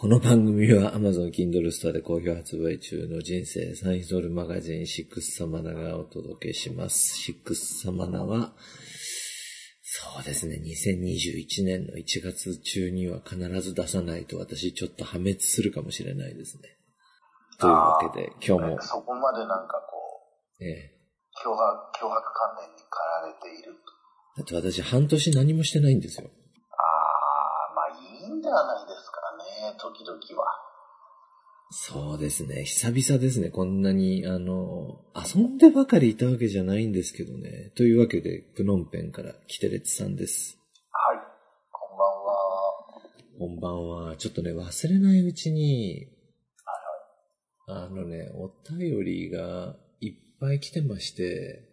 この番組は Amazon Kindle Store で好評発売中の人生サインドルマガジンシックスサマナがお届けします。シックスサマナは、そうですね、2021年の1月中には必ず出さないと私ちょっと破滅するかもしれないですね。というわけで、今日も、そこまでなんかこう、ええ脅迫、脅迫観念に駆られていると。だって私半年何もしてないんですよ。ああ、まあいいんではないですかね、時々は。そうですね。久々ですね。こんなに、あの、遊んでばかりいたわけじゃないんですけどね。というわけで、プノンペンからキテレツさんです。はい。こんばんは。こんばんは。ちょっとね、忘れないうちに、あのね、お便りがいっぱい来てまして、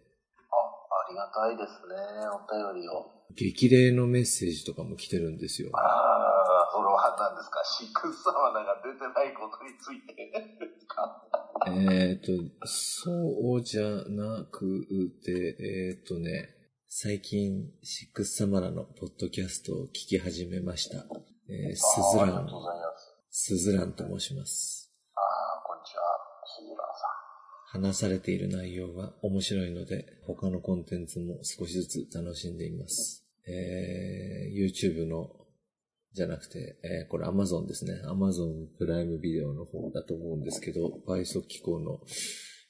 あ、ありがたいですね、お便りを。激励のメッセージとかも来てるんですよ。ああ、それは何ですか、シックスサマナが出てないことについてえっ、と、そうじゃなくて、えっ、とね、最近、シックスサマラのポッドキャストを聞き始めました。えー、スズランあーありがとう、ございます。スズランと申します。ああ、こんにちは、シズランさん。話されている内容が面白いので、他のコンテンツも少しずつ楽しんでいます。えー、YouTube の、じゃなくて、えーこれ Amazon ですね。Amazon プライムビデオの方だと思うんですけど、倍速機構の、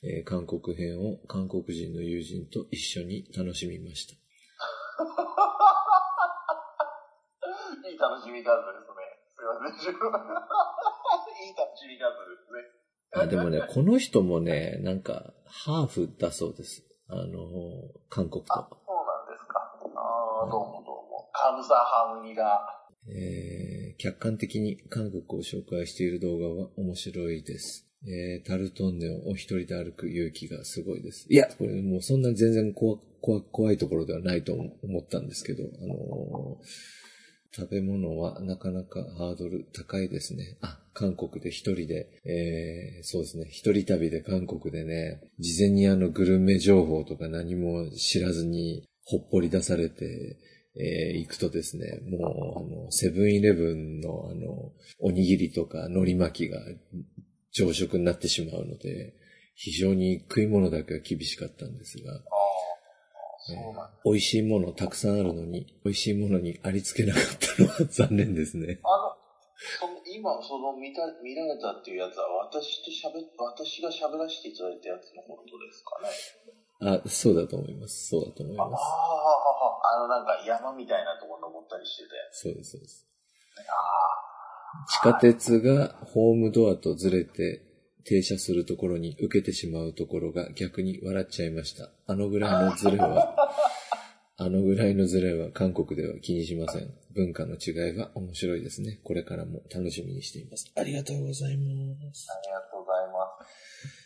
えー韓国編を韓国人の友人と一緒に楽しみました。いい楽しみ方ですね。すいません、自分いい楽しみ方ですね。あでもね、この人もね、なんか、ハーフだそうです。あの、韓国あ、と。そうなんですか。ああ、どうもどうも。カムサハムニダ。えー客観的に韓国を紹介している動画は面白いです。えータルトンネをお一人で歩く勇気がすごいです。いや、これもうそんな全然怖怖怖いところではないと思ったんですけど、あのー食べ物はなかなかハードル高いですね。あ、韓国で一人で、えーそうですね、一人旅で韓国でね、事前にあのグルメ情報とか何も知らずにほっぽり出されて、えー行くとですね、もう、あの、セブンイレブンのあの、おにぎりとか海苔巻きが朝食になってしまうので、非常に食い物だけは厳しかったんですが、ああ、そうなん美味しいものたくさんあるのに、美味しいものにありつけなかったのは 残念ですね。あの、その今、その見た、見られたっていうやつは、私と喋っ、私が喋らせていただいたやつのことですかね。あ、そうだと思います。そうだと思いああ、ます。あの、なんか山みたいなところ登ったりしてて。そうです、そうです。あ地下鉄がホームドアとずれて停車するところに受けてしまうところが逆に笑っちゃいました。あのぐらいのズレは、あのぐらいのズレは韓国では気にしません。文化の違いは面白いですね。これからも楽しみにしています。ありがとうございます。あ、ありがとう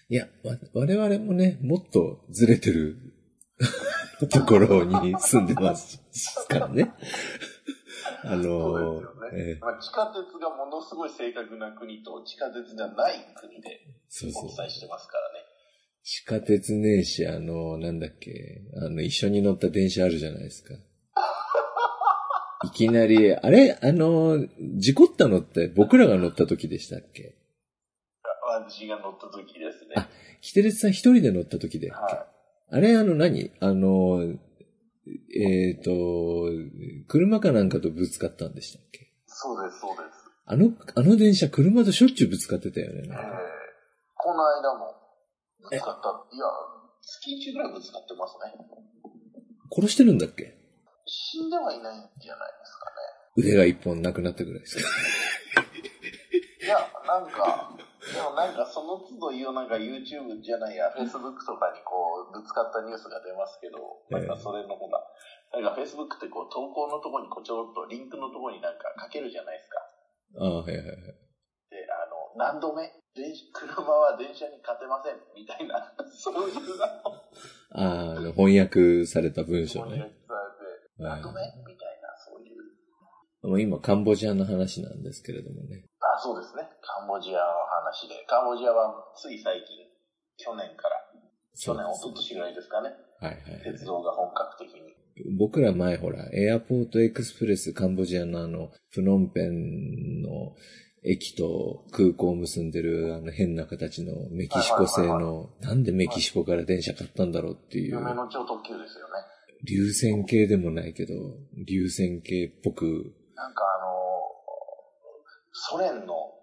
いや、わ我々もね、もっとずれてる ところに住んでますからね。あのね。ええまあ、地下鉄がものすごい正確な国と地下鉄じゃない国でそうそうお伝えしてますからね。地下鉄ねえし、あの、なんだっけ、あの、一緒に乗った電車あるじゃないですか。いきなり、あれ？あの、事故ったのって僕らが乗った時でしたっけ？私が乗った時ですね。あキテレツさん一人で乗った時で、はあれあの何？あの、えっ、と、車かなんかとぶつかったんでしたっけ？い。そうです、そうです。あの、あの電車車としょっちゅうぶつかってたよね。えーこの間もぶつかった。いや、月1ぐらいぶつかってますね。殺してるんだっけ？死んではいないんじゃないですか腕が一本なくなったぐらいですか？ね。いや、なんか、でもなんかその都度いうなんか YouTube じゃないや、Facebook とかにこう、ぶつかったニュースが出ますけど、ええなんかそれのほら、なんか Facebook ってこう投稿のとこにこうちょろっとリンクのとこになんか書けるじゃないですか。ああ、はいはいはい。で、あの、何度目？電車 車は電車に勝てませんみたいな、そういうのああ、翻訳された文章翻ね。訳されて、はい何度目？みたいな、そういう。もう今、カンボジアの話なんですけれどもね。あ、そうですね。カンボジアの話で。カンボジアはつい最近、去年から、去年、一昨年ぐらいですかね。はいはいはい。鉄道が本格的に。僕ら前ほら、エアポートエクスプレスカンボジアのあの、プノンペンの、駅と空港を結んでるあの変な形のメキシコ製の、なんでメキシコから電車買ったんだろうっていう、夢の超特急ですよね。流線形でもないけど、流線形っぽく、なんかあのソ連の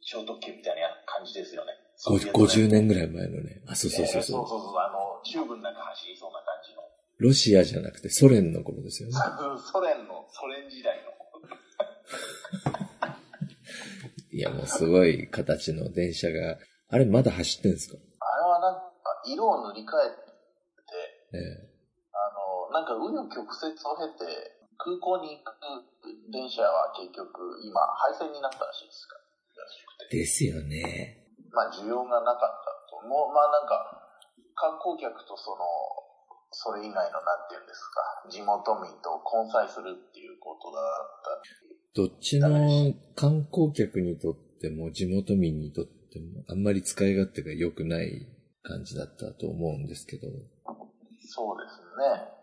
超特急みたいな感じですよね。ごソビエトね50年ぐらい前のね。あ、そうそうそうえーそ。そううそうそう、あの、チューブの中走りそうな感じの。ロシアじゃなくてソ連の頃ですよね。ソ連の、ソ連時代の。いや、もうすごい形の電車が、あれまだ走ってんすか？あれはなんか、色を塗り替えて、えあの、なんか、紆余曲折を経て、空港に行く電車は結局、今、廃線になったらしいですか？らですよね。まあ、需要がなかったと。もう、まあなんか、観光客とその、それ以外のなんていうんですか、地元民と混載するっていうことだった。どっちの観光客にとっても地元民にとってもあんまり使い勝手が良くない感じだったと思うんですけど、そうです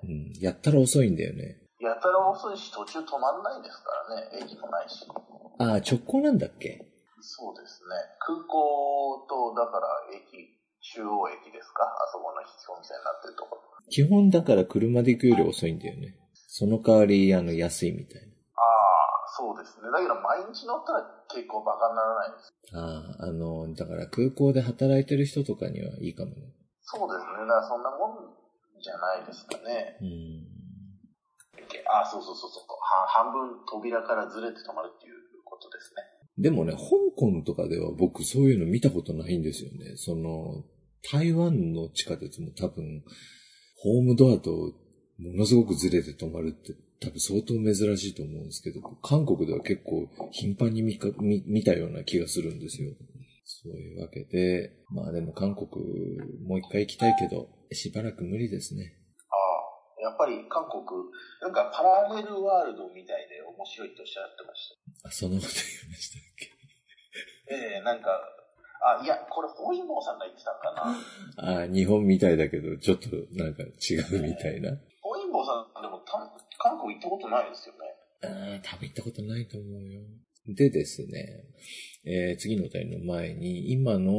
ね。うん、やったら遅いんだよね。やたら遅いし、途中止まんないですからね。駅もないし。ああ、直行なんだっけ？そうですね。空港と、だから駅、中央駅ですか？あそこのお店になってるところ。基本だから車で行くより遅いんだよね。その代わり、あの、安いみたいああ、そうですね。だけど毎日乗ったら結構バカにならないです。な。ああ、あの、だから空港で働いてる人とかにはいいかもね。そうですね。だからそんなもんじゃないですかね。うん。ああ、そうそうそうそう。半分扉からずれて止まるっていうことですね。でもね、香港とかでは僕そういうの見たことないんですよね。その、台湾の地下鉄も多分、ホームドアとものすごくずれて止まるって多分相当珍しいと思うんですけど、韓国では結構頻繁に見か見見たような気がするんですよ。そういうわけで、まあでも韓国もう一回行きたいけど、しばらく無理ですね。やっぱり韓国、なんかパラレルワールドみたいで面白いとおっしゃってました。あ、そんなこと言いましたっけ？ええなんか、あ、いや、これ、ホイモーさんが言ってたんかな。あ、日本みたいだけど、ちょっとなんか違うみたいな。ホイモーさん、でもた韓国行ったことないですよね。ああ、多分行ったことないと思うよ。でですね、えー次のお便りの前に、今の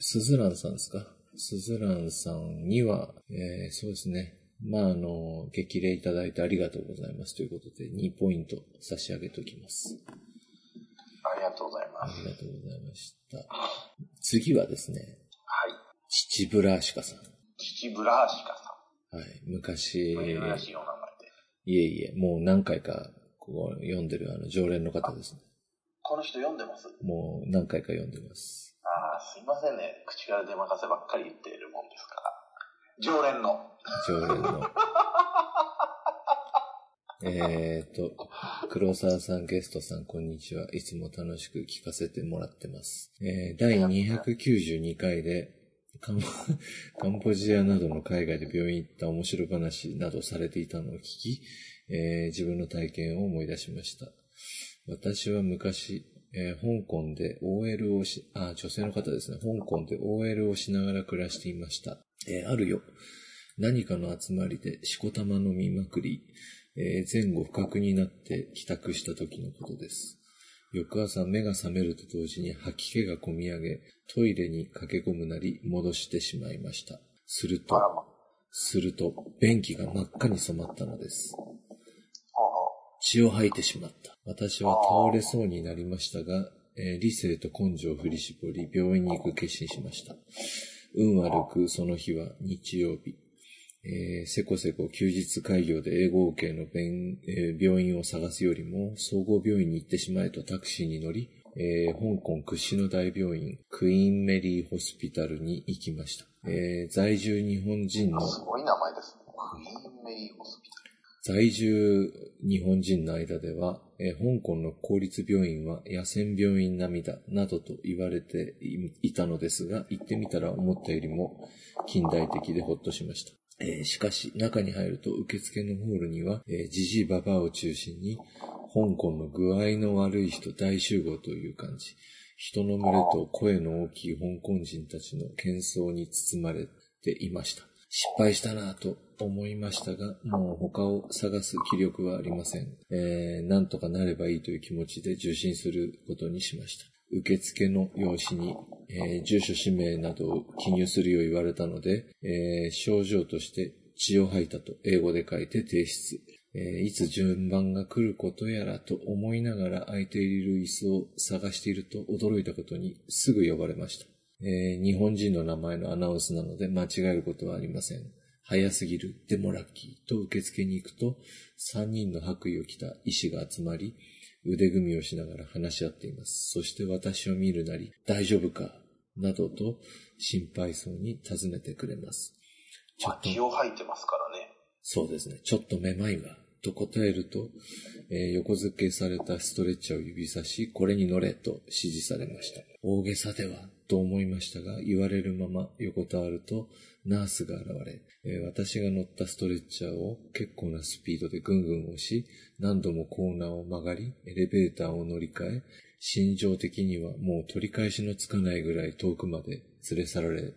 スズランさんですか？スズランさんには、えーそうですね。まあ、あの、激励いただいてありがとうございますということで、2ポイント差し上げておきます。ありがとうございあます。りがとうございました。次はですね、はい。チチブラーシカさん。父ブラーシカさはい。昔、ん。珍しいお名前で。いえいえ、もう何回か、こう、読んでるあの、常連の方ですね。この人読んでます？もう何回か読んでます。ああ、すいませんね。口から出任せばっかり言っているもんですから。常連の。常連の。えっと、黒沢さん、ゲストさん、こんにちは。いつも楽しく聞かせてもらってます。えー第292回でカンボ、ジアなどの海外で病院行った面白話などされていたのを聞き、えー自分の体験を思い出しました。私は昔、えー香港で OL をし、あ、女性の方ですね。香港で OL をしながら暮らしていました。えーあるよ。何かの集まりでしこたま飲みまくり、えー前後不覚になって帰宅した時のことです。翌朝目が覚めると同時に吐き気がこみ上げ、トイレに駆け込むなり戻してしまいました。すると。すると、便器が真っ赤に染まったのです。血を吐いてしまった。私は倒れそうになりましたが、えー理性と根性を振り絞り、病院に行く決心しました。運悪くその日は日曜日。えーせこせこ休日開業で英語系の弁、えー病院を探すよりも、総合病院に行ってしまえとタクシーに乗り、えー香港屈指の大病院、クイーンメリーホスピタルに行きました。えー在住日本人の。すごい名前ですね。クイーンメリーホスピタル。在住日本人の間では、え香港の公立病院は野戦病院並みだ、などと言われていたのですが、行ってみたら思ったよりも近代的でほっとしました。えーしかし、中に入ると受付のホールには、えージジイババアを中心に、香港の具合の悪い人大集合という感じ。人の群れと声の大きい香港人たちの喧騒に包まれていました。失敗したなぁと思いましたが、もう他を探す気力はありません。えー、なんとかなればいいという気持ちで受診することにしました。受付の用紙に、えー住所氏名などを記入するよう言われたので、えー症状として血を吐いたと英語で書いて提出。えーいつ順番が来ることやらと思いながら空いている椅子を探していると驚いたことにすぐ呼ばれました。えー日本人の名前のアナウンスなので間違えることはありません。早すぎる、でもラッキーと受付に行くと、3人の白衣を着た医師が集まり、腕組みをしながら話し合っています。そして私を見るなり、大丈夫か？などと心配そうに尋ねてくれます。ちょまあっと血を吐いてますからね。そうですね。ちょっとめまいが。と答えると、えー横付けされたストレッチャーを指さし、これに乗れと指示されました。大げさでは、と思いましたが、言われるまま横たわると、ナースが現れ、えー私が乗ったストレッチャーを結構なスピードでぐんぐん押し、何度もコーナーを曲がり、エレベーターを乗り換え、心情的にはもう取り返しのつかないぐらい遠くまで連れ去られ、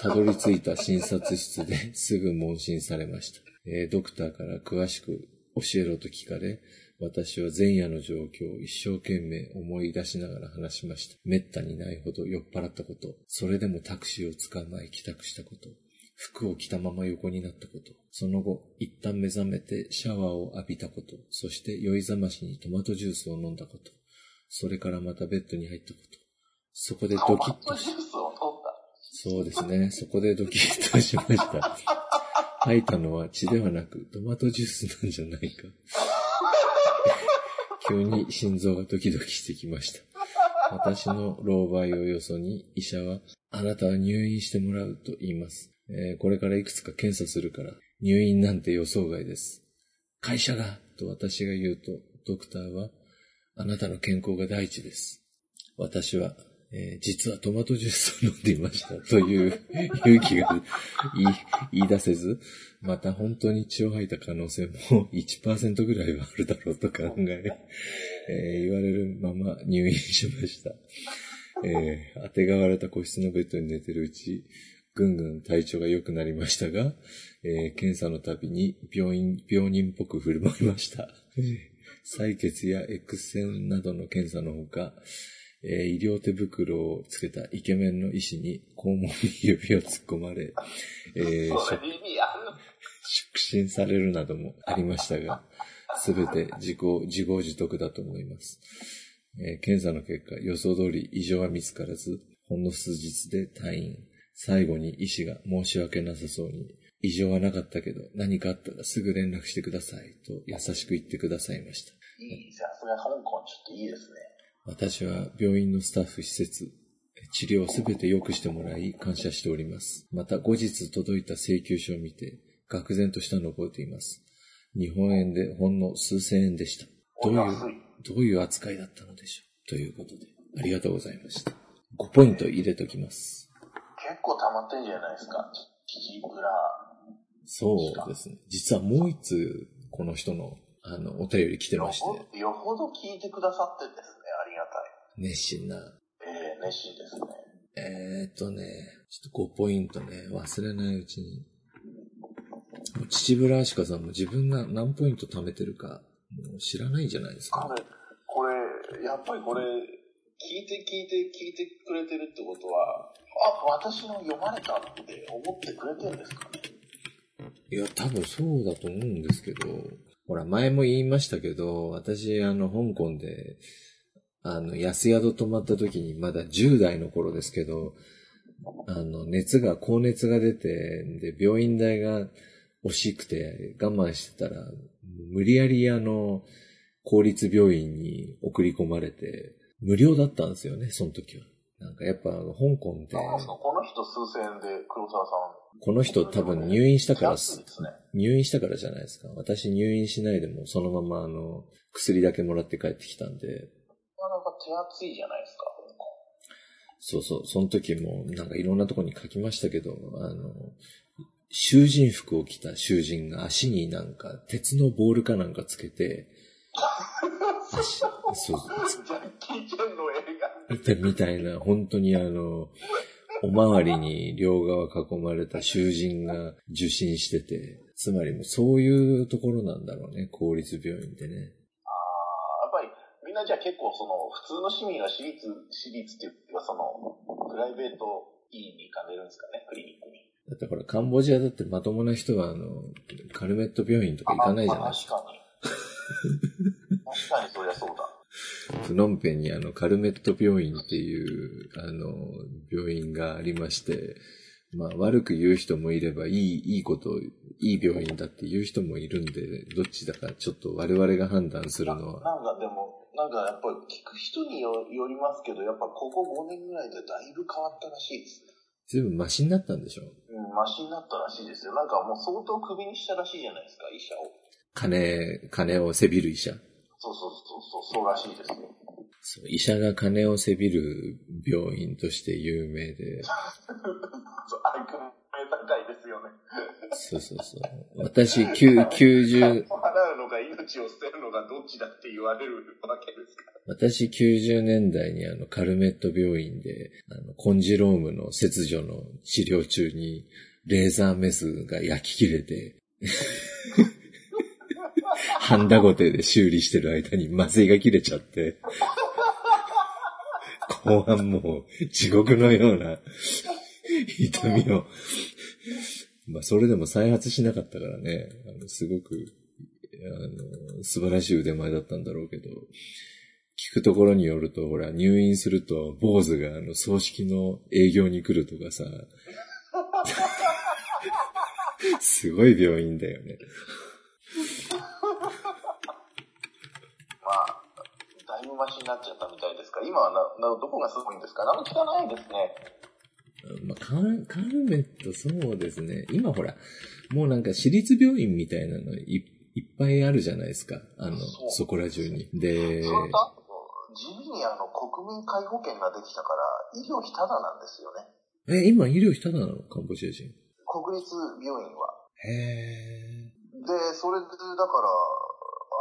たどり着いた診察室ですぐ問診されました。えードクターから詳しく教えろと聞かれ、私は前夜の状況を一生懸命思い出しながら話しました。滅多にないほど酔っ払ったこと、それでもタクシーを捕まえ帰宅したこと、服を着たまま横になったこと、その後、一旦目覚めてシャワーを浴びたこと、そして酔いざましにトマトジュースを飲んだこと、それからまたベッドに入ったこと、そこでドキッとしトマトジュースを飲んだ。そうですね。そこでドキッとしました。吐いたのは血ではなくトマトジュースなんじゃないか。急に心臓がドキドキしてきました。私の老媒をよそに医者は、あなたは入院してもらうと言います。えーこれからいくつか検査するから、入院なんて予想外です。会社がと私が言うと、ドクターは、あなたの健康が第一です。私は、えー実はトマトジュースを飲んでいましたという勇気が言い出せず、また本当に血を吐いた可能性も1%ぐらいはあるだろうと考え、えー言われるまま入院しました。えー、当てがわれた個室のベッドに寝てるうち、ぐんぐん体調が良くなりましたが、えー検査のたびに病院、病人っぽく振る舞いました。採血や X 線などの検査のほか、えー医療手袋をつけたイケメンの医師に肛門に指を突っ込まれ、えー触診されるなどもありましたが、すべて自己、自業自得だと思います。えー検査の結果、予想通り異常は見つからず、ほんの数日で退院。最後に医師が申し訳なさそうに、異常はなかったけど、何かあったらすぐ連絡してください、と優しく言ってくださいました。いい、さすが香港ちょっといいですね。私は病院のスタッフ施設、治療をすべて良くしてもらい感謝しております。また後日届いた請求書を見て、愕然としたのを覚えています。日本円でほんの数千円でした。どういうどういう扱いだったのでしょう。ということで、ありがとうございました。5ポイント入れときます。結構溜まってんじゃないですか。そうですね。実はもう一通、この人の、あの、お便り来てよまして、よほど聞いてくださってんですね。ありがたい。熱心なえー、熱心ですね。えーっとね、ちょっと5ポイントね、忘れないうちに。もう秩父ラーシカさんも自分が何ポイント貯めてるか、もう知らないんじゃないですか。これ、これ、やっぱりこれ、聞いて聞いて聞いてくれてるってことは、あ、私の読まれたって思ってくれてるんですかね。いや、多分そうだと思うんですけど、ほら、前も言いましたけど、私、あの、香港で、あの、安宿泊まった時に、まだ10代の頃ですけど、あの、熱が、高熱が出て、で、病院代が惜しくて我慢してたら、無理やりあの、公立病院に送り込まれて、無料だったんですよね、その時は。なんかやっぱ、香港って、あ、そうこの人数千円で黒沢さん。この人多分入院したから。入院したからじゃないですか。私入院しないでもそのままあの、薬だけもらって帰ってきたんで、なかなか手厚いじゃないですか。そうそう、その時もなんかいろんなとこに書きましたけど、あの、囚人服を着た囚人が足になんか鉄のボールかなんかつけて、足、そう、ジャッキー・チェンのみたいな、本当にあの、おまわりに両側囲まれた囚人が受診してて、つまりもうそういうところなんだろうね、公立病院ってね。ああ、やっぱりみんなじゃあ結構その普通の市民は私立、私立っていうかそのプライベート医院に行かれるんですかね、クリニックに。だってほら、カンボジアだってまともな人はあの、カルメット病院とか行かないじゃないですか。あ確かに。確かにそりゃそうだ。プノンペンにあの、カルメット病院っていう、あの、病院がありまして、まあ、悪く言う人もいれば、いい、いいこと、いい病院だって言う人もいるんで、どっちだかちょっと我々が判断するのは、なんかでも、なんかやっぱり聞く人によよりますけど、やっぱここ5年ぐらいでだいぶ変わったらしいですね。随分マシになったんでしょ？うん、マシになったらしいですよ。なんかもう相当クビにしたらしいじゃないですか、医者を。金、金をせびる医者。そうそうそうそう、そうらしいですよ。そう医者が金をせびる病院として有名で、高いですよね。そうそうそう。私、9 90、払うのか命を捨てるのかどっちだって言われるわけですから。私90年代にあのカルメット病院であのコンジロームの切除の治療中にレーザーメスが焼き切れてハンダゴテで修理してる間に麻酔が切れちゃって後半もう地獄のような痛みをまあそれでも再発しなかったからね、あのすごくあの素晴らしい腕前だったんだろうけど、聞くところによると、ほら、入院すると、坊主があの、葬式の営業に来るとかさ、すごい病院だよね。まあ、だいぶマシになっちゃったみたいですか？ら、今はな、などこがすごいんですか？何も聞かないですね。まあ、カルカルメット、そうですね。今ほら、もうなんか私立病院みたいなのいいっぱいあるじゃないですか。あの、そうそこら中に。で、それとあと、地味にあの、国民皆保険ができたから、医療費タダなんですよね。え、今医療費タダなの？カンボジア人。国立病院は。へー。で、それで、だから、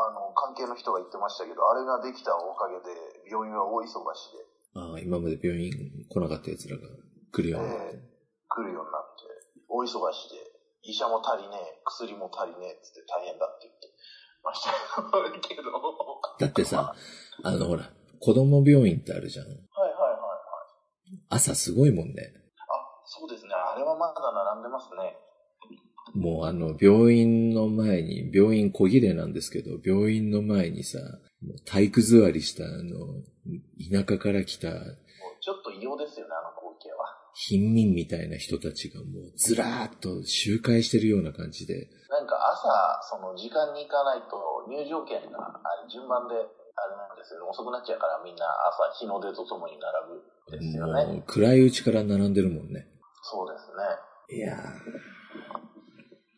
あの、関係の人が言ってましたけど、あれができたおかげで、病院は大忙しで、ああ、今まで病院来なかった奴らが来るようになって。来るようになって、大忙しで、医者も足りねえ、薬も足りねえっつって大変だって言ってましたけど。だってさ、あのほら、子供病院ってあるじゃん。はいはいはいはい。朝すごいもんね。あ、そうですね。あれはまだ並んでますね。もうあの、病院の前に、病院小切れなんですけど、病院の前にさ、体育座りしたあの、田舎から来たもうちょっと異様ですよね、あの光景は。貧民みたいな人たちがもうずらーっと集会してるような感じで、なんか朝、その時間に行かないと入場券があれ順番であれなんですよね。遅くなっちゃうからみんな朝日の出とともに並ぶんですよもね。う暗いうちから並んでるもんね。そうですね。いやー。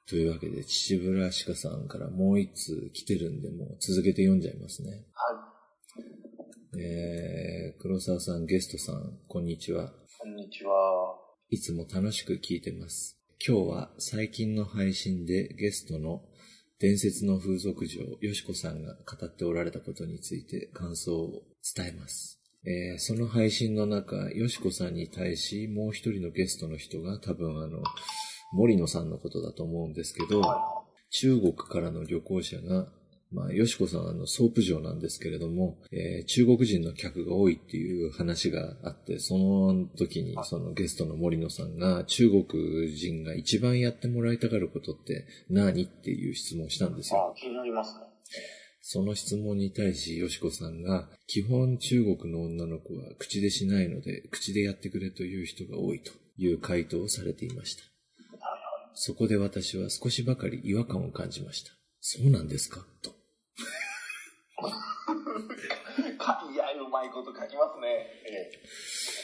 というわけで、秩父らしかさんからもう一通来てるんで、もう続けて読んじゃいますね。はい。えー、黒沢さん、ゲストさん、こんにちは。こんにちは。いつも楽しく聞いてます。今日は最近の配信でゲストの伝説の風俗嬢、よしこさんが語っておられたことについて感想を伝えます。えーその配信の中、よしこさんに対し、もう一人のゲストの人が多分あの、森野さんのことだと思うんですけど、は中国からの旅行者が、まあ、よしこさんはあの、ソープ場なんですけれども、えー中国人の客が多いっていう話があって、その時にそのゲストの森野さんが、中国人が一番やってもらいたがることって何っていう質問をしたんですよ。あ、気になりますね。その質問に対し、よしこさんが、基本中国の女の子は口でしないので、口でやってくれという人が多いという回答をされていました。そこで私は少しばかり違和感を感じました。そうなんですか？と。かいや、うまいこと書きますね。ええ。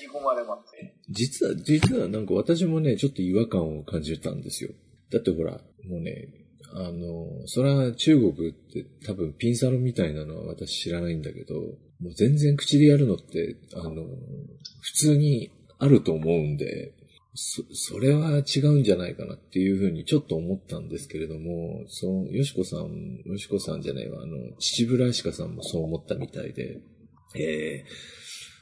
引き込まれますね。実は、実はなんか私もね、ちょっと違和感を感じたんですよ。だってほら、もうね、あの、それは中国って多分ピンサロンみたいなのは私知らないんだけど、もう全然口でやるのって、あの、普通にあると思うんで、そ、それは違うんじゃないかなっていうふうにちょっと思ったんですけれども、その、よしこさん、よしこさんじゃないわ、あの、秩父らしかさんもそう思ったみたいで、えー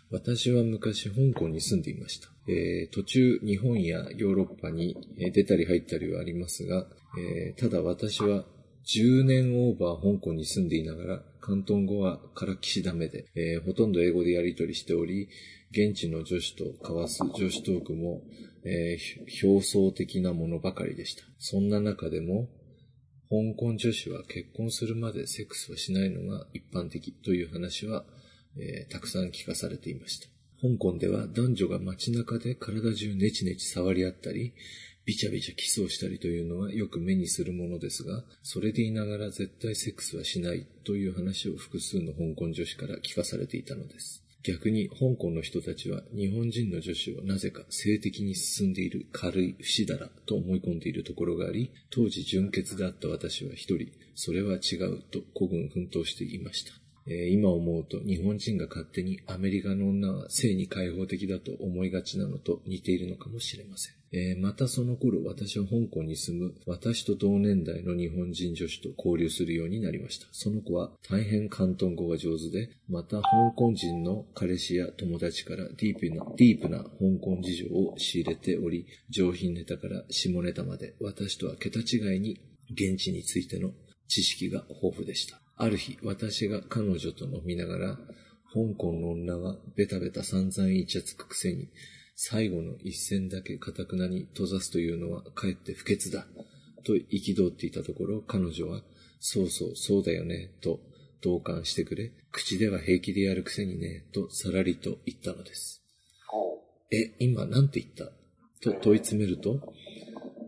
私は昔香港に住んでいました。えー途中日本やヨーロッパに出たり入ったりはありますが、えーただ私は10年オーバー香港に住んでいながら、広東語はからきしダメで、えーほとんど英語でやり取りしており、現地の女子と交わす女子トークも、えー表層的なものばかりでした。そんな中でも、香港女子は結婚するまでセックスはしないのが一般的という話は、えーたくさん聞かされていました。香港では男女が街中で体中ネチネチ触り合ったり、ビチャビチャキスをしたりというのはよく目にするものですが、それでいながら絶対セックスはしないという話を複数の香港女子から聞かされていたのです。逆に香港の人たちは日本人の女子をなぜか性的に進んでいる軽い不死だらと思い込んでいるところがあり、当時純潔であった私は一人、それは違うと古軍奮闘していました。え今思うと日本人が勝手にアメリカの女は性に開放的だと思いがちなのと似ているのかもしれません。えーまたその頃私は香港に住む私と同年代の日本人女子と交流するようになりました。その子は大変広東語が上手で、また香港人の彼氏や友達からディープな、ディープな香港事情を仕入れており、上品ネタから下ネタまで私とは桁違いに現地についての知識が豊富でした。ある日、私が彼女と飲みながら、香港の女がベタベタ散々イチャつくくせに、最後の一戦だけ堅くなに閉ざすというのはかえって不潔だ。と憤っていたところ、彼女は、そうそう、そうだよね、と同感してくれ、口では平気でやるくせにね、とさらりと言ったのです。え、今なんて言った？と問い詰めると、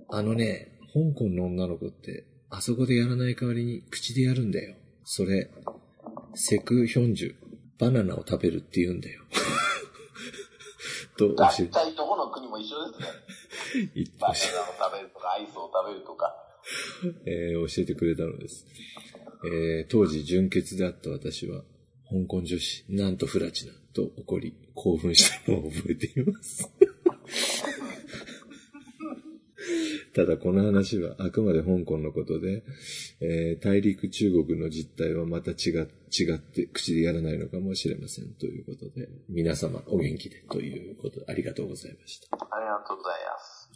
あのね、香港の女の子って、あそこでやらない代わりに口でやるんだよ。それ、セクヒョンジュ、バナナを食べるって言うんだよ。とう。教大え体どこの国も一緒ですね。言ってバナナを食べるとか、アイスを食べるとか。えー教えてくれたのです。えー当時純潔であった私は、香港女子、なんとフラチな、と怒り、興奮したのを覚えています。ただこの話はあくまで香港のことで、えー大陸中国の実態はまた違違って口でやらないのかもしれませんということで、皆様お元気でということでありがとうございました。ありがとうございます。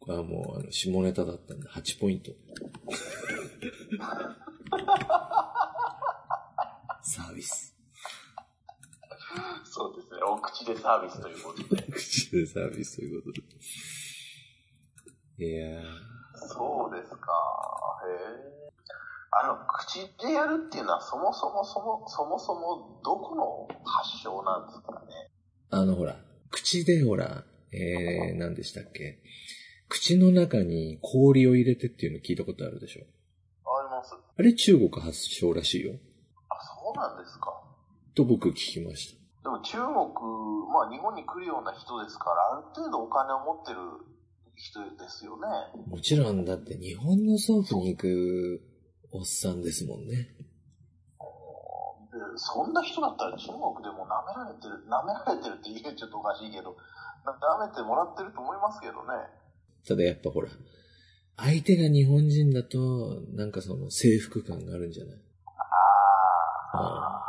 これはもうあの下ネタだったんで8ポイント。サービス。そうですね。お口でサービスということで。口でサービスということで。いやー。あの、口でやるっていうのはそもそもそも、そもそもどこの発祥なんですかね？あのほら、口でほら、えー、何でしたっけ？口の中に氷を入れてっていうの聞いたことあるでしょ？あります。あれ中国発祥らしいよ。あ、そうなんですか。と僕聞きました。でも中国、まあ日本に来るような人ですから、ある程度お金を持ってる人ですよね。もちろんだって日本のソープに行くおっさんですもんね。でそんな人だったら中国でも舐められてる、舐められてるって言うちょっとおかしいけど、な舐めてもらってると思いますけどね。ただやっぱほら、相手が日本人だと、なんかその征服感があるんじゃない？ああ。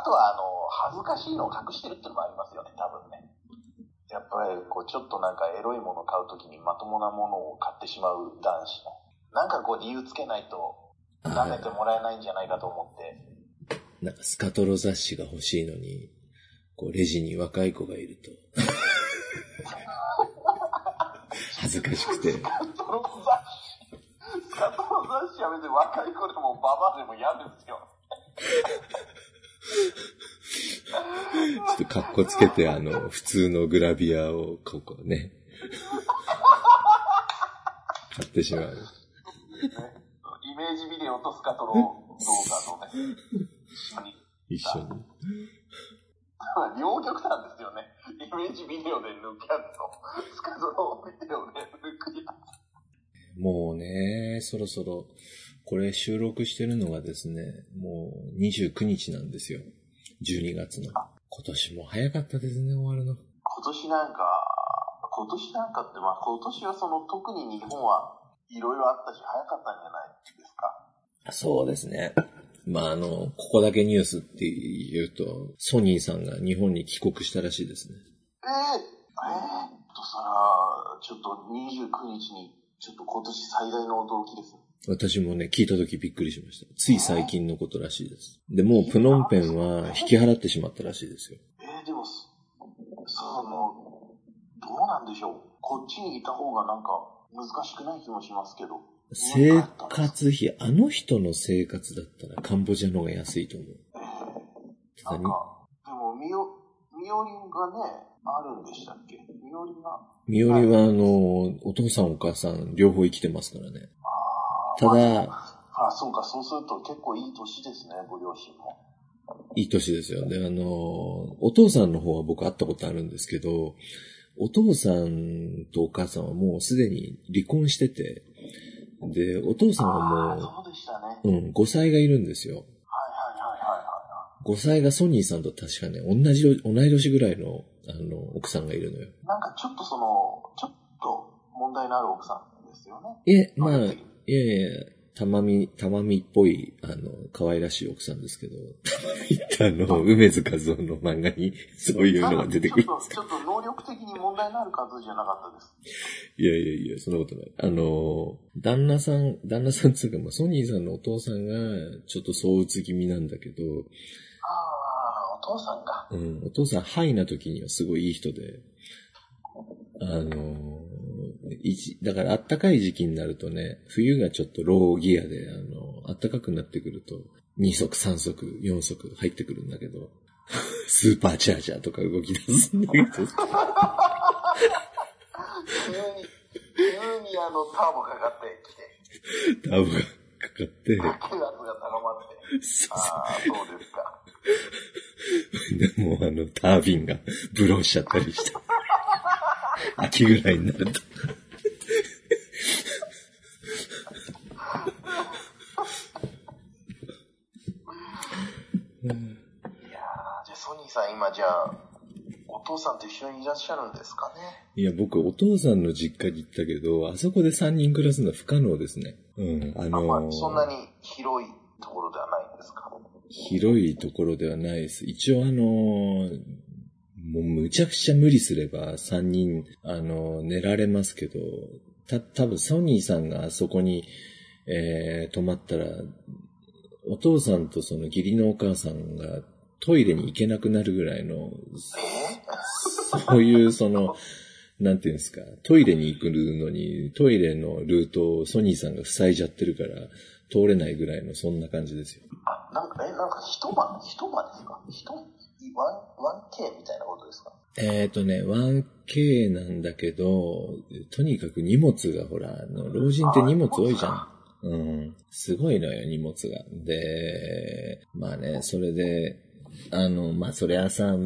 あとは、あの、恥ずかしいのを隠してるっていうのもありますよね、多分ね。やっぱり、こう、ちょっとなんかエロいものを買うときにまともなものを買ってしまう男子の。なんかこう、理由つけないと、舐めてもらえないんじゃないかと思って。なんかスカトロ雑誌が欲しいのに、こうレジに若い子がいると、恥ずかしくて、スカトロ雑誌、スカトロ雑誌やめて若い子でもババアでも嫌ですよ。ちょっと格好つけて、あの、普通のグラビアを、ここね、買ってしまう。ねイメージビデオとスカトロ動画のね、一緒に。一緒に。両極端ですよね。イメージビデオで抜くやつと、スカトロビデオで抜くやつ。もうね、そろそろ、これ収録してるのがですね、もう29日なんですよ。12月の。今年も早かったですね、終わるの。今年なんか、今年なんかって、まあ今年はその特に日本はいろいろあったし早かったんじゃないですか。そうですね。まあ、あの、ここだけニュースって言うと、ソニーさんが日本に帰国したらしいですね。えー、えー、とさら、ちょっと29日に、ちょっと今年最大の驚きです。私もね、聞いた時びっくりしました。つい最近のことらしいです。で、もうプノンペンは引き払ってしまったらしいですよ。えー、でも、そその、どうなんでしょう。こっちにいた方がなんか難しくない気もしますけど。生活費、あの人の生活だったらカンボジアの方が安いと思う。えー、なんか、でも、ミオ、ミオリンがね、あるんでしたっけ？ミオリンが。ミオリはあの、お父さんお母さん両方生きてますからね。あーただ、あ、そうか、そうすると結構いい年ですね、ご両親も。いい年ですよ。で、あの、お父さんの方は僕会ったことあるんですけど、お父さんとお母さんはもうすでに離婚してて、で、お父さんはもそうでしたね。う、うん、5歳がいるんですよ。はいはいはいはいはい。5歳がソニーさんと確かね、同じ、同い年ぐらいの、あの、奥さんがいるのよ。なんかちょっとその、ちょっと問題のある奥さんですよね。え、まあ、いやいやいや、たまみ、たまみっぽい、あの、可愛らしい奥さんですけど、たまみってあの、梅津和夫の漫画にそういうのが出てくるんですかちょっと、ちょっと能力的に問題のある数じゃなかったです。いやいやいや、そんなことない。あの、旦那さん、旦那さんつうか、まあ、ソニーさんのお父さんが、ちょっと躁鬱気味なんだけど、ああ、お父さんが。うん、お父さん、ハイな時にはすごいいい人で、あの、一だから暖かい時期になるとね、冬がちょっとローギアで、あの、暖かくなってくると、2足、3足、4足入ってくるんだけど、スーパーチャージャーとか動き出すんだけど、急に、急にあの、ターボかかってきて、タブがかかって、血圧が高まって。そああ、そうですか。うでもうあの、タービンがブローしちゃったりして、秋ぐらいになると。いやーじゃあソニーさん今じゃあ、お父さんと一緒にいらっしゃるんですかね。いや、僕、お父さんの実家に行ったけど、あそこで3人暮らすのは不可能ですね。うん。ああのまあ、そんなに広いところではないんですか？広いところではないです。一応あのもうむちゃくちゃ無理すれば3人、あの寝られますけど、た、多分ソニーさんがあそこに、えー、泊まったら、お父さんとその義理のお母さんがトイレに行けなくなるぐらいの、そういうその、なんていうんですか、トイレに行くのに、トイレのルートをソニーさんが塞いじゃってるから、通れないぐらいのそんな感じですよ。あ、なんか、え、なんか一晩、一晩ですか？一、ワン、1K みたいなことですか？えっ、ー、とね、1K なんだけど、とにかく荷物がほら、あの、老人って荷物多いじゃん。うん。すごいのよ、荷物が。で、まあね、それで、あの、まあ、そりゃさ、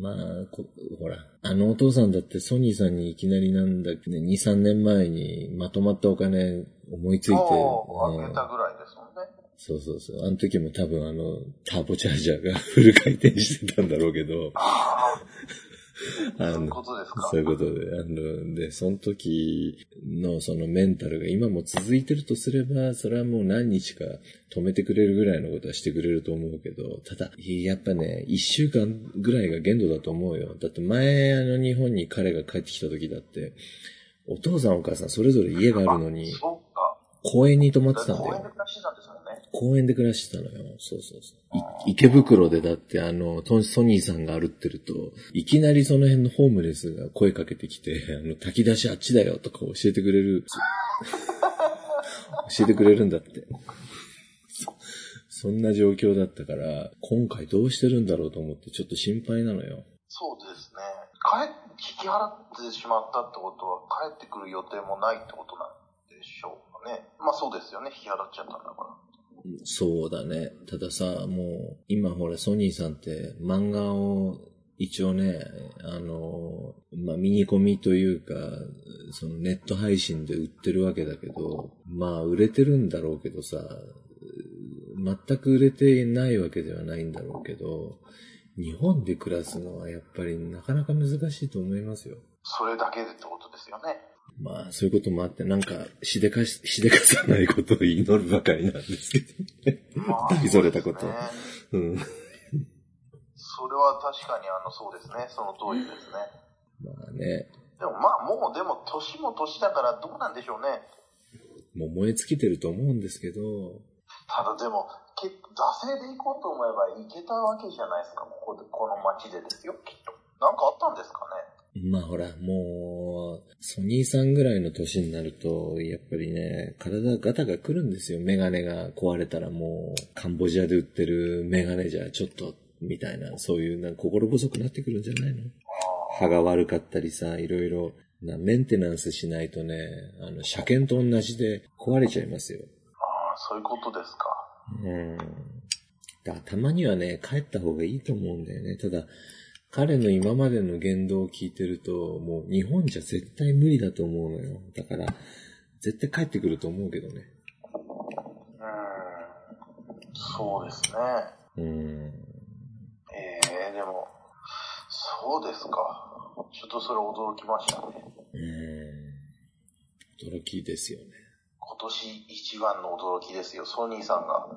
まあこ、ほら、あのお父さんだってソニーさんにいきなりなんだっけね、2、3年前にまとまったお金思いついて、あげたぐらいですもんね。そうそうそう。あの時も多分あの、ターボチャージャーがフル回転してたんだろうけど、そういうの、ことですか。そういうことで、あの、で、その時のそのメンタルが今も続いてるとすれば、それはもう何日か止めてくれるぐらいのことはしてくれると思うけど、ただ、やっぱね、一週間ぐらいが限度だと思うよ。だって前、あの日本に彼が帰ってきた時だって、お父さんお母さんそれぞれ家があるのに。公園に泊まってたんだよ公園で。暮らしてたんです。公園で暮らしてたのよ。そうそうそう。い池袋でだってあの、トンソニーさんが歩ってると、いきなりその辺のホームレスが声かけてきて、あの、炊き出しあっちだよとか教えてくれる。教えてくれるんだって。そそんな状況だったから、今回どうしてるんだろうと思ってちょっと心配なのよ。そうですね。帰っ、引き払ってしまったってことは、帰ってくる予定もないってことなんでしょうかね。まあそうですよね。引き払っちゃったんだから。そうだね。たださ、もう、今ほら、ソニーさんって漫画を一応ね、あの、まあ、ミニコミというか、そのネット配信で売ってるわけだけど、まあ、売れてるんだろうけどさ、全く売れてないわけではないんだろうけど、日本で暮らすのはやっぱりなかなか難しいと思いますよ。それだけでってことですよね。まあ、そういうこともあって、なんか、しでかし、しでかさないことを祈るばかりなんですけどね。まあ大それたことうん。それは確かにあの、そうですね。その通りですね。まあね、でもまあもうでも年も年だからどうなんでしょうね。もう燃え尽きてると思うんですけど、ただでも、け惰性で行こうと思えば行けたわけじゃないですか。ここで、この街でですよ、きっと。なんかあったんですかね。まあほら、もう、ソニーさんぐらいの年になると、やっぱりね、体ガタが来るんですよ。メガネが壊れたらもう、カンボジアで売ってるメガネじゃちょっと、みたいな、そういうなんか心細くなってくるんじゃないの？歯が悪かったりさ、いろいろ、なメンテナンスしないとね、あの、車検と同じで壊れちゃいますよ。ああ、そういうことですか。うん。だたまにはね、帰った方がいいと思うんだよね。ただ、彼の今までの言動を聞いてると、もう日本じゃ絶対無理だと思うのよ。だから、絶対帰ってくると思うけどね。うーん。そうですね。うん。ええでも、そうですか。ちょっとそれ驚きましたね。うん。驚きですよね。今年一番の驚きですよ、ソニーさんが。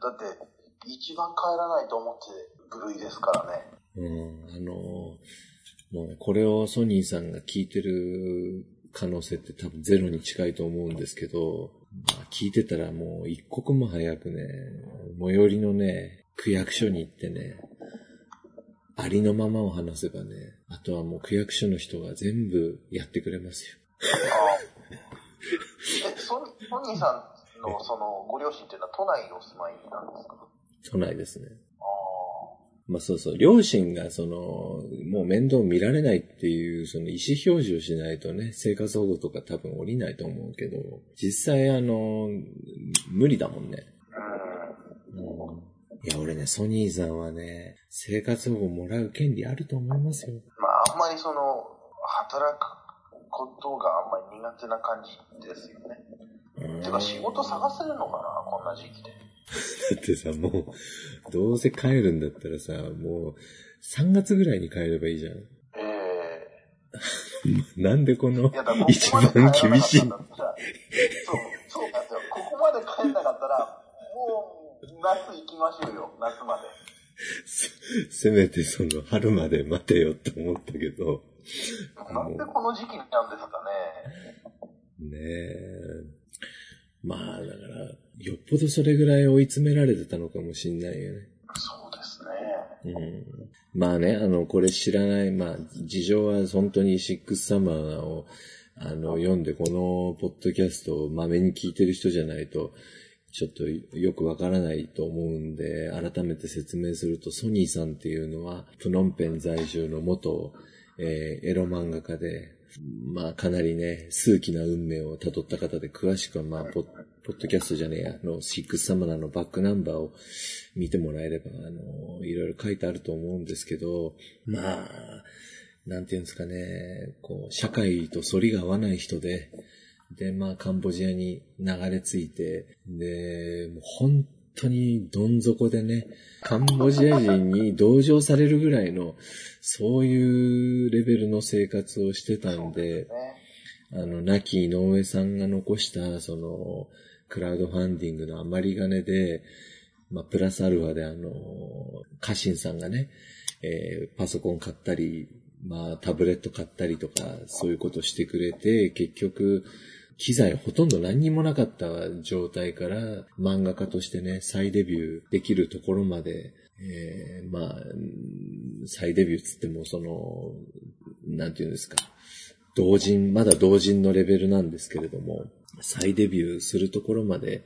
だって、一番帰らないと思って部類ですからね。うん。あの、もうね、これをソニーさんが聞いてる可能性って多分ゼロに近いと思うんですけど、まあ、聞いてたらもう一刻も早くね、最寄りのね、区役所に行ってね、ありのままを話せばね、あとはもう区役所の人が全部やってくれますよ。あえ、ソニソニーさんのそのご両親っていうのは都内にお住まいなんですか？都内ですね。あまあそうそう、両親がその、もう面倒見られないっていう、その意思表示をしないとね、生活保護とか多分降りないと思うけど、実際あの、無理だもんね。あ。うん。いや、俺ね、ソニーさんはね、生活保護もらう権利あると思いますよ。まあ、あんまりその、働くことがあんまり苦手な感じですよね。うんてか仕事探せるのかなこんな時期で。だってさ、もう、どうせ帰るんだったらさ、もう、3月ぐらいに帰ればいいじゃん。え なんでこの一番厳しい？そう、そうなんですよ。ここまで帰んなかったら、もう、夏行きましょうよ、夏まで。せめてその春まで待てよって思ったけど、なんでこの時期なんですかね。ねえ。まあ、だから、よっぽどそれぐらい追い詰められてたのかもしんないよね。そうですね。うん。まあね、あの、これ知らない、まあ、事情は本当にシックスサマーを、あの、読んで、このポッドキャストをまめに聞いてる人じゃないと、ちょっとよくわからないと思うんで、改めて説明すると、ソニーさんっていうのは、プノンペン在住の元、えーエロ漫画家で、まあ、かなりね、数奇な運命を辿った方で、詳しくは、まあ、ポッ、ポッドキャストじゃねえや、あの、シックスサマナーのバックナンバーを見てもらえれば、あの、いろいろ書いてあると思うんですけど、まあ、なんていうんですかね、こう、社会と反りが合わない人で、で、まあ、カンボジアに流れ着いて、で、もう本当にどん底でね、カンボジア人に同情されるぐらいの、そういうレベルの生活をしてたんで、ね。あの、亡き井上さんが残した、その、クラウドファンディングの余り金で、まあ、プラスアルファであの、家臣さんがね、えーパソコン買ったり、まあ、タブレット買ったりとか、そういうことしてくれて、結局、機材ほとんど何にもなかった状態から、漫画家としてね、再デビューできるところまで、えーまあ、再デビューつっても、その、なんていうんですか、同人、まだ同人のレベルなんですけれども、再デビューするところまで、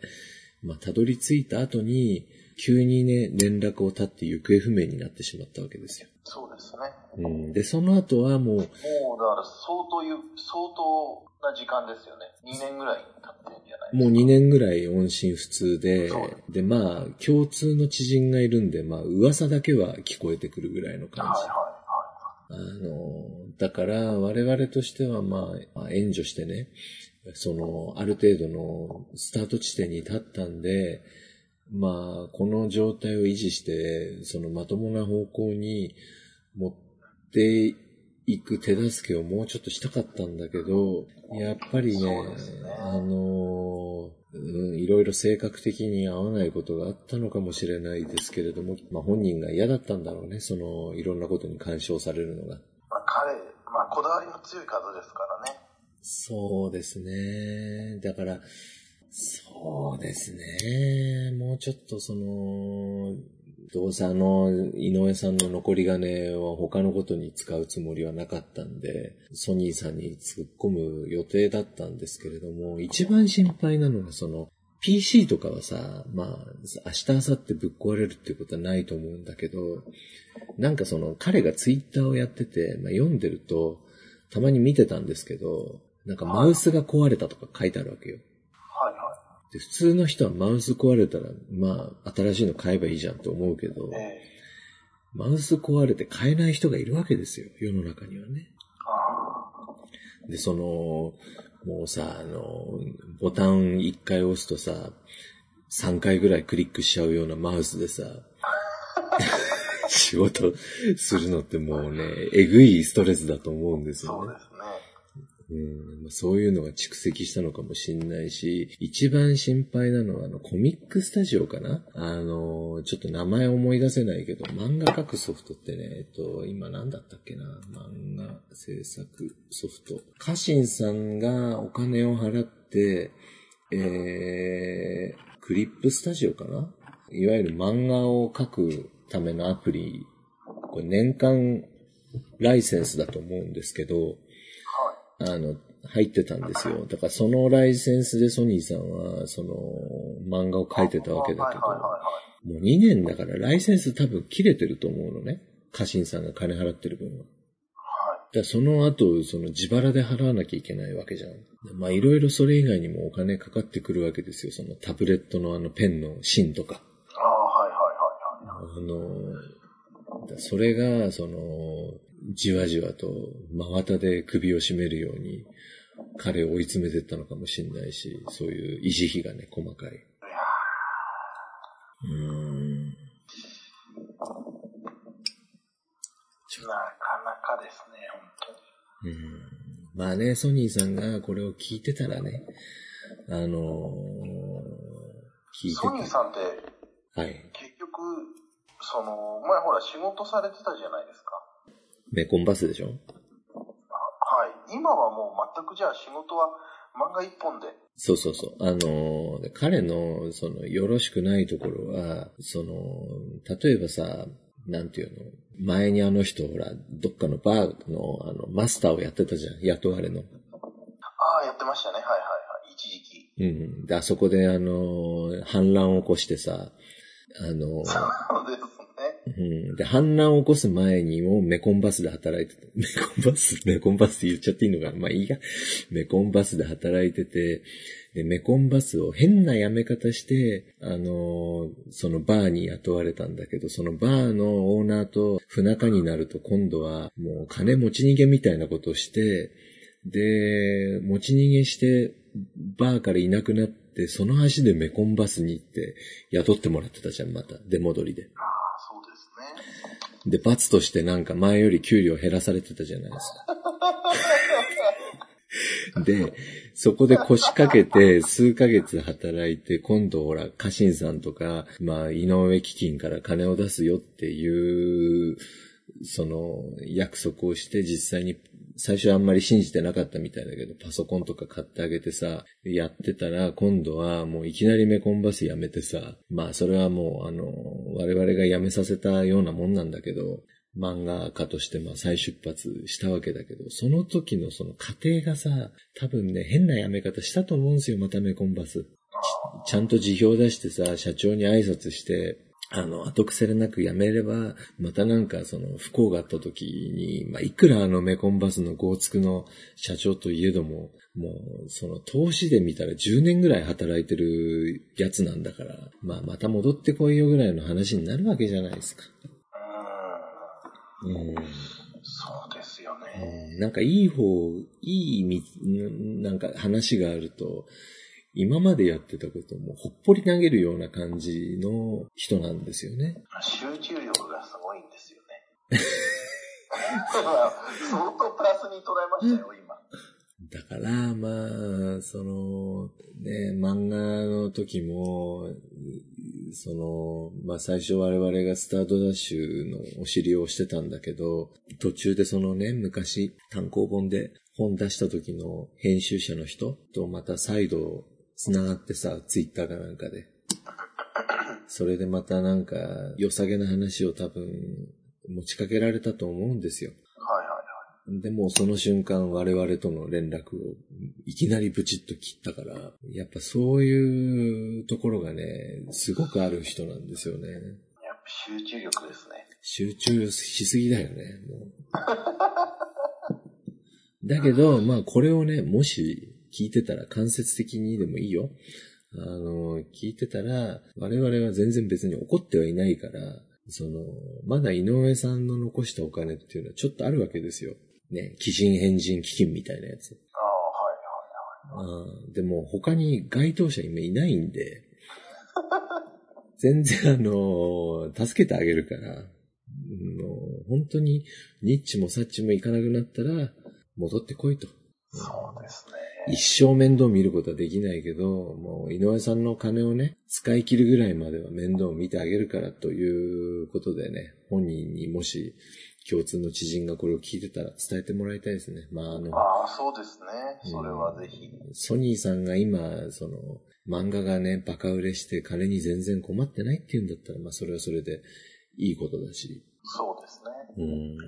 まあ、たどり着いた後に、急にね、連絡を絶って行方不明になってしまったわけですよ。そうですね。うん、で、その後はもう、もう、だから相当ゆ、相当な時間ですよね。2年ぐらい経ってんじゃないもう2年ぐらい音信不通でで、まあ、共通の知人がいるんで、まあ、噂だけは聞こえてくるぐらいの感じ。はいはあの、だから我々としてはまあ、まあ援助してね、その、ある程度のスタート地点に立ったんで、まあ、この状態を維持して、そのまともな方向に持って行く手助けをもうちょっとしたかったんだけど、やっぱりね、ねあの、うん、いろいろ性格的に合わないことがあったのかもしれないですけれども、まあ本人が嫌だったんだろうね、その、いろんなことに干渉されるのが。まあ、彼、まあ、こだわりの強い方ですからね。そうですね。だから、そうですね。もうちょっとその、どうせあの、井上さんの残り金は他のことに使うつもりはなかったんで、ソニーさんに突っ込む予定だったんですけれども、一番心配なのがその、PC とかはさ、まあ、明日、明後日ぶっ壊れるっていうことはないと思うんだけど、なんかその、彼がツイッターをやってて、まあ、読んでると、たまに見てたんですけど、なんかマウスが壊れたとか書いてあるわけよ。はいはで普通の人はマウス壊れたら、まあ、新しいの買えばいいじゃんと思うけどい。、ええマウス壊れて買えない人がいるわけですよ、世の中にはね。あで、その、もうさ、あの、ボタン1回押すとさ、3回ぐらいクリックしちゃうようなマウスでさ、仕事するのってもうね、えぐいストレスだと思うんですよねそうで。すね。うんまあそういうのが蓄積したのかもしんないし、一番心配なのはあのコミックスタジオかな？あの、ちょっと名前思い出せないけど、漫画描くソフトってね、えっと、今何だったっけな？漫画制作ソフト。家臣さんがお金を払って、えー、クリップスタジオかな？いわゆる漫画を描くためのアプリ、これ年間ライセンスだと思うんですけど、あの、入ってたんですよ。だからそのライセンスでソニーさんは、その、漫画を描いてたわけだけど。もう2年だからライセンス多分切れてると思うのね。家臣さんが金払ってる分は。はい。だその後、その自腹で払わなきゃいけないわけじゃん。まあいろいろそれ以外にもお金かかってくるわけですよ。そのタブレットのあのペンの芯とか。ああ、はいはいはいはい。あの、だそれが、その、じわじわと真綿で首を絞めるように、彼を追い詰めてったのかもしれないし、そういう維持費がね、細かい。いやうーん。ーなかなかですね、本当に。うんまあね、ソニーさんがこれを聞いてたらね、あのー聞いてソニーさんって、た。はい。結局、その、前ほら仕事されてたじゃないですか。メコンバスでしょ？あはい。今はもう全くじゃあ仕事は漫画一本で。そうそうそう。あのー彼の、その、よろしくないところは、その、例えばさ、なんていうの？前にあの人、ほら、どっかのバーの、あの、マスターをやってたじゃん。雇われの。ああ、やってましたね。はいはいはい。一時期。うん。で、あそこで、あの、反乱を起こしてさ、あの、そうですね。うん。で、反乱を起こす前にもメコンバスで働いてて、メコンバスメコンバスって言っちゃっていいのかな？まあいいや。メコンバスで働いてて、で、メコンバスを変な辞め方して、あのーそのバーに雇われたんだけど、そのバーのオーナーと不仲になると今度はもう金持ち逃げみたいなことをして、で、持ち逃げして、バーからいなくなって、その足でメコンバスに行って雇ってもらってたじゃん、また。出戻りで。で、罰としてなんか前より給料減らされてたじゃないですか。で、そこで腰掛けて数ヶ月働いて、今度ほら、家臣さんとか、まあ、井上基金から金を出すよっていう、その、約束をして実際に、最初あんまり信じてなかったみたいだけど、パソコンとか買ってあげてさ、やってたら、今度はもういきなりメコンバスやめてさ、まあそれはもうあの、我々が辞めさせたようなもんなんだけど、漫画家としてまあ再出発したわけだけど、その時のその過程がさ、多分ね、変な辞め方したと思うんですよ、またメコンバス。ちゃんと辞表出してさ、社長に挨拶して、あの、後腐れなく辞めれば、またなんかその不幸があった時に、まあ、いくらあのメコンバスのゴーツクの社長といえども、もう、その投資で見たら10年ぐらい働いてるやつなんだから、まあ、また戻ってこいよぐらいの話になるわけじゃないですか。うーん。うん。そうですよね。なんかいい方、いいみ、なんか話があると、今までやってたこともほっぽり投げるような感じの人なんですよね。集中力がすごいんですよね。相当プラスに捉えましたよ、今。だから、まあ、その、ね、漫画の時も、その、まあ最初我々がスタートダッシュのお尻を押してたんだけど、途中でそのね、昔単行本で本出した時の編集者の人とまた再度繋がってさ、ツイッターかなんかで。それでまたなんか、良さげな話を多分持ちかけられたと思うんですよ。はいはいはい。でもその瞬間我々との連絡をいきなりブチッと切ったから、やっぱそういうところがね、すごくある人なんですよね。やっぱ集中力ですね。集中しすぎだよね、もう。だけど、まあこれをね、もし聞いてたら間接的にでもいいよ。あの、聞いてたら、我々は全然別に怒ってはいないから、その、まだ井上さんの残したお金っていうのはちょっとあるわけですよ。ね、基人変人基金みたいなやつ。ああ、はいはいはい。でも他に該当者今いないんで、全然あの、助けてあげるから、あの本当にニッチもサッチもいかなくなったら、戻ってこいと。そうですね。一生面倒見ることはできないけど、もう井上さんの金をね、使い切るぐらいまでは面倒を見てあげるからということでね、本人にもし共通の知人がこれを聞いてたら伝えてもらいたいですね。まああの、ああ、そうですね。それはぜひ。ソニーさんが今、その、漫画がね、バカ売れして金に全然困ってないっていうんだったら、まあそれはそれでいいことだし。そうですね。うん。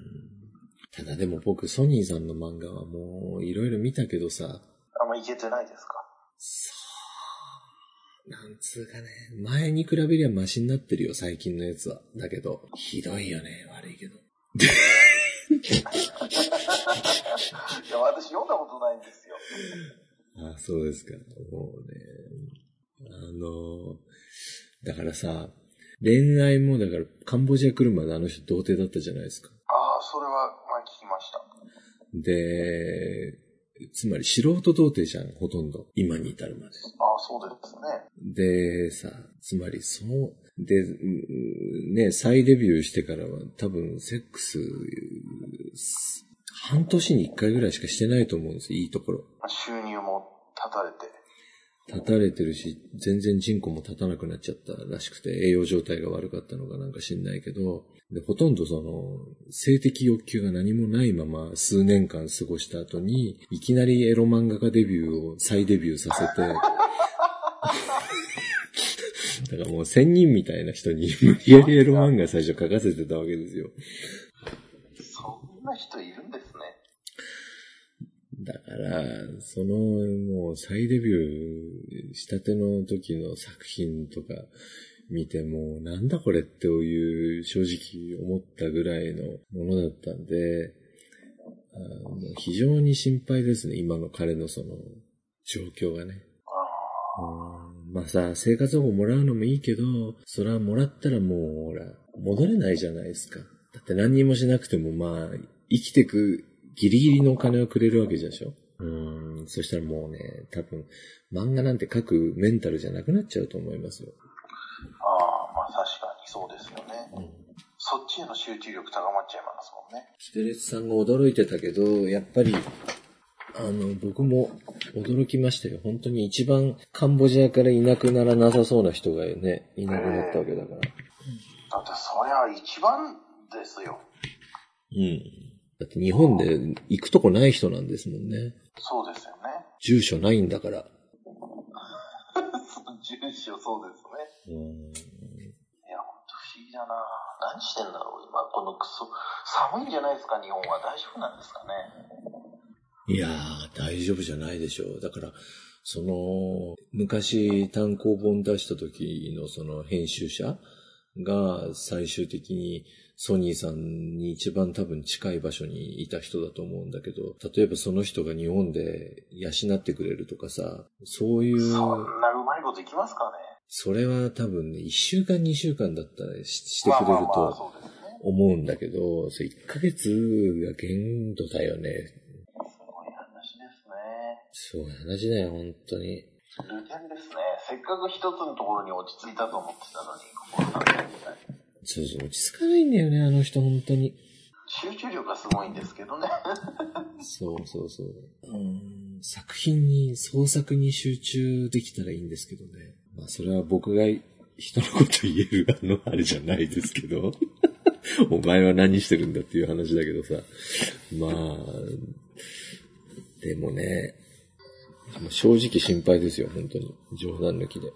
ただでも僕、ソニーさんの漫画はもういろいろ見たけどさ、あんまいけてないですか？そう、なんつうかね、前に比べりゃマシになってるよ、最近のやつは。だけど、ひどいよね、悪いけど。いや、私読んだことないんですよ。あそうですか。もうね、あの、だからさ、恋愛もだからカンボジア来るまであの人童貞だったじゃないですか。ああ、それは、まあ聞きました。で、つまり素人童貞じゃん、ほとんど。今に至るまで。ああ、そうですね。で、さ、つまりそう、で、うね、再デビューしてからは多分セックス、半年に一回ぐらいしかしてないと思うんですよ、いいところ。まあ収入も立たれて。立たれてるし、全然人口も立たなくなっちゃったらしくて、栄養状態が悪かったのかなんか知んないけど、で、ほとんどその、性的欲求が何もないまま数年間過ごした後に、いきなりエロ漫画家デビューを再デビューさせて、だからもう仙人みたいな人に無理やりエロ漫画最初書かせてたわけですよ。そんな人いるんです。だから、その、もう再デビューしたての時の作品とか見ても、なんだこれっていう正直思ったぐらいのものだったんで、あの非常に心配ですね、今の彼のその状況がね。うんまあさ、生活保護もらうのもいいけど、それはもらったらもう、ほら、戻れないじゃないですか。だって何にもしなくてもまあ、生きてくギリギリのお金をくれるわけでしょ？うん、そしたらもうね、多分、漫画なんて書くメンタルじゃなくなっちゃうと思いますよ。あ、ああまあ確かにそうですよね。うん。そっちへの集中力高まっちゃいますもんね。キテレツさんが驚いてたけど、やっぱり、あの、僕も驚きましたよ。本当に一番カンボジアからいなくならなさそうな人がね、いなくなったわけだから。だってそりゃ一番ですよ。うん。だって日本で行くとこない人なんですもんね。そうですよね。住所ないんだから。住所そうですね。うん。いや、ほんと不思議だな何してんだろう今、このクソ、寒いんじゃないですか日本は。大丈夫なんですかねいやー、大丈夫じゃないでしょう。だから、その、昔単行本出した時のその編集者が最終的にソニーさんに一番多分近い場所にいた人だと思うんだけど、例えばその人が日本で養ってくれるとかさ、そういう、そんなうまいこといきますかねそれは多分ね、一週間二週間だったらししてくれると。思うんだけど、それ1ヶ月が限度だよね。すごい話ですね。すごい話だよ、本当に。ルテンですね。せっかく一つのところに落ち着いたと思ってたのに、ここなんだみたいな。そうそう、落ち着かないんだよね、あの人、本当に。集中力がすごいんですけどね。そうそうそう。うん作品に、創作に集中できたらいいんですけどね。まあそれは僕が人のこと言えるあの、あれじゃないですけど。お前は何してるんだっていう話だけどさ。まあ、でもね、正直心配ですよ、本当に。冗談抜きで。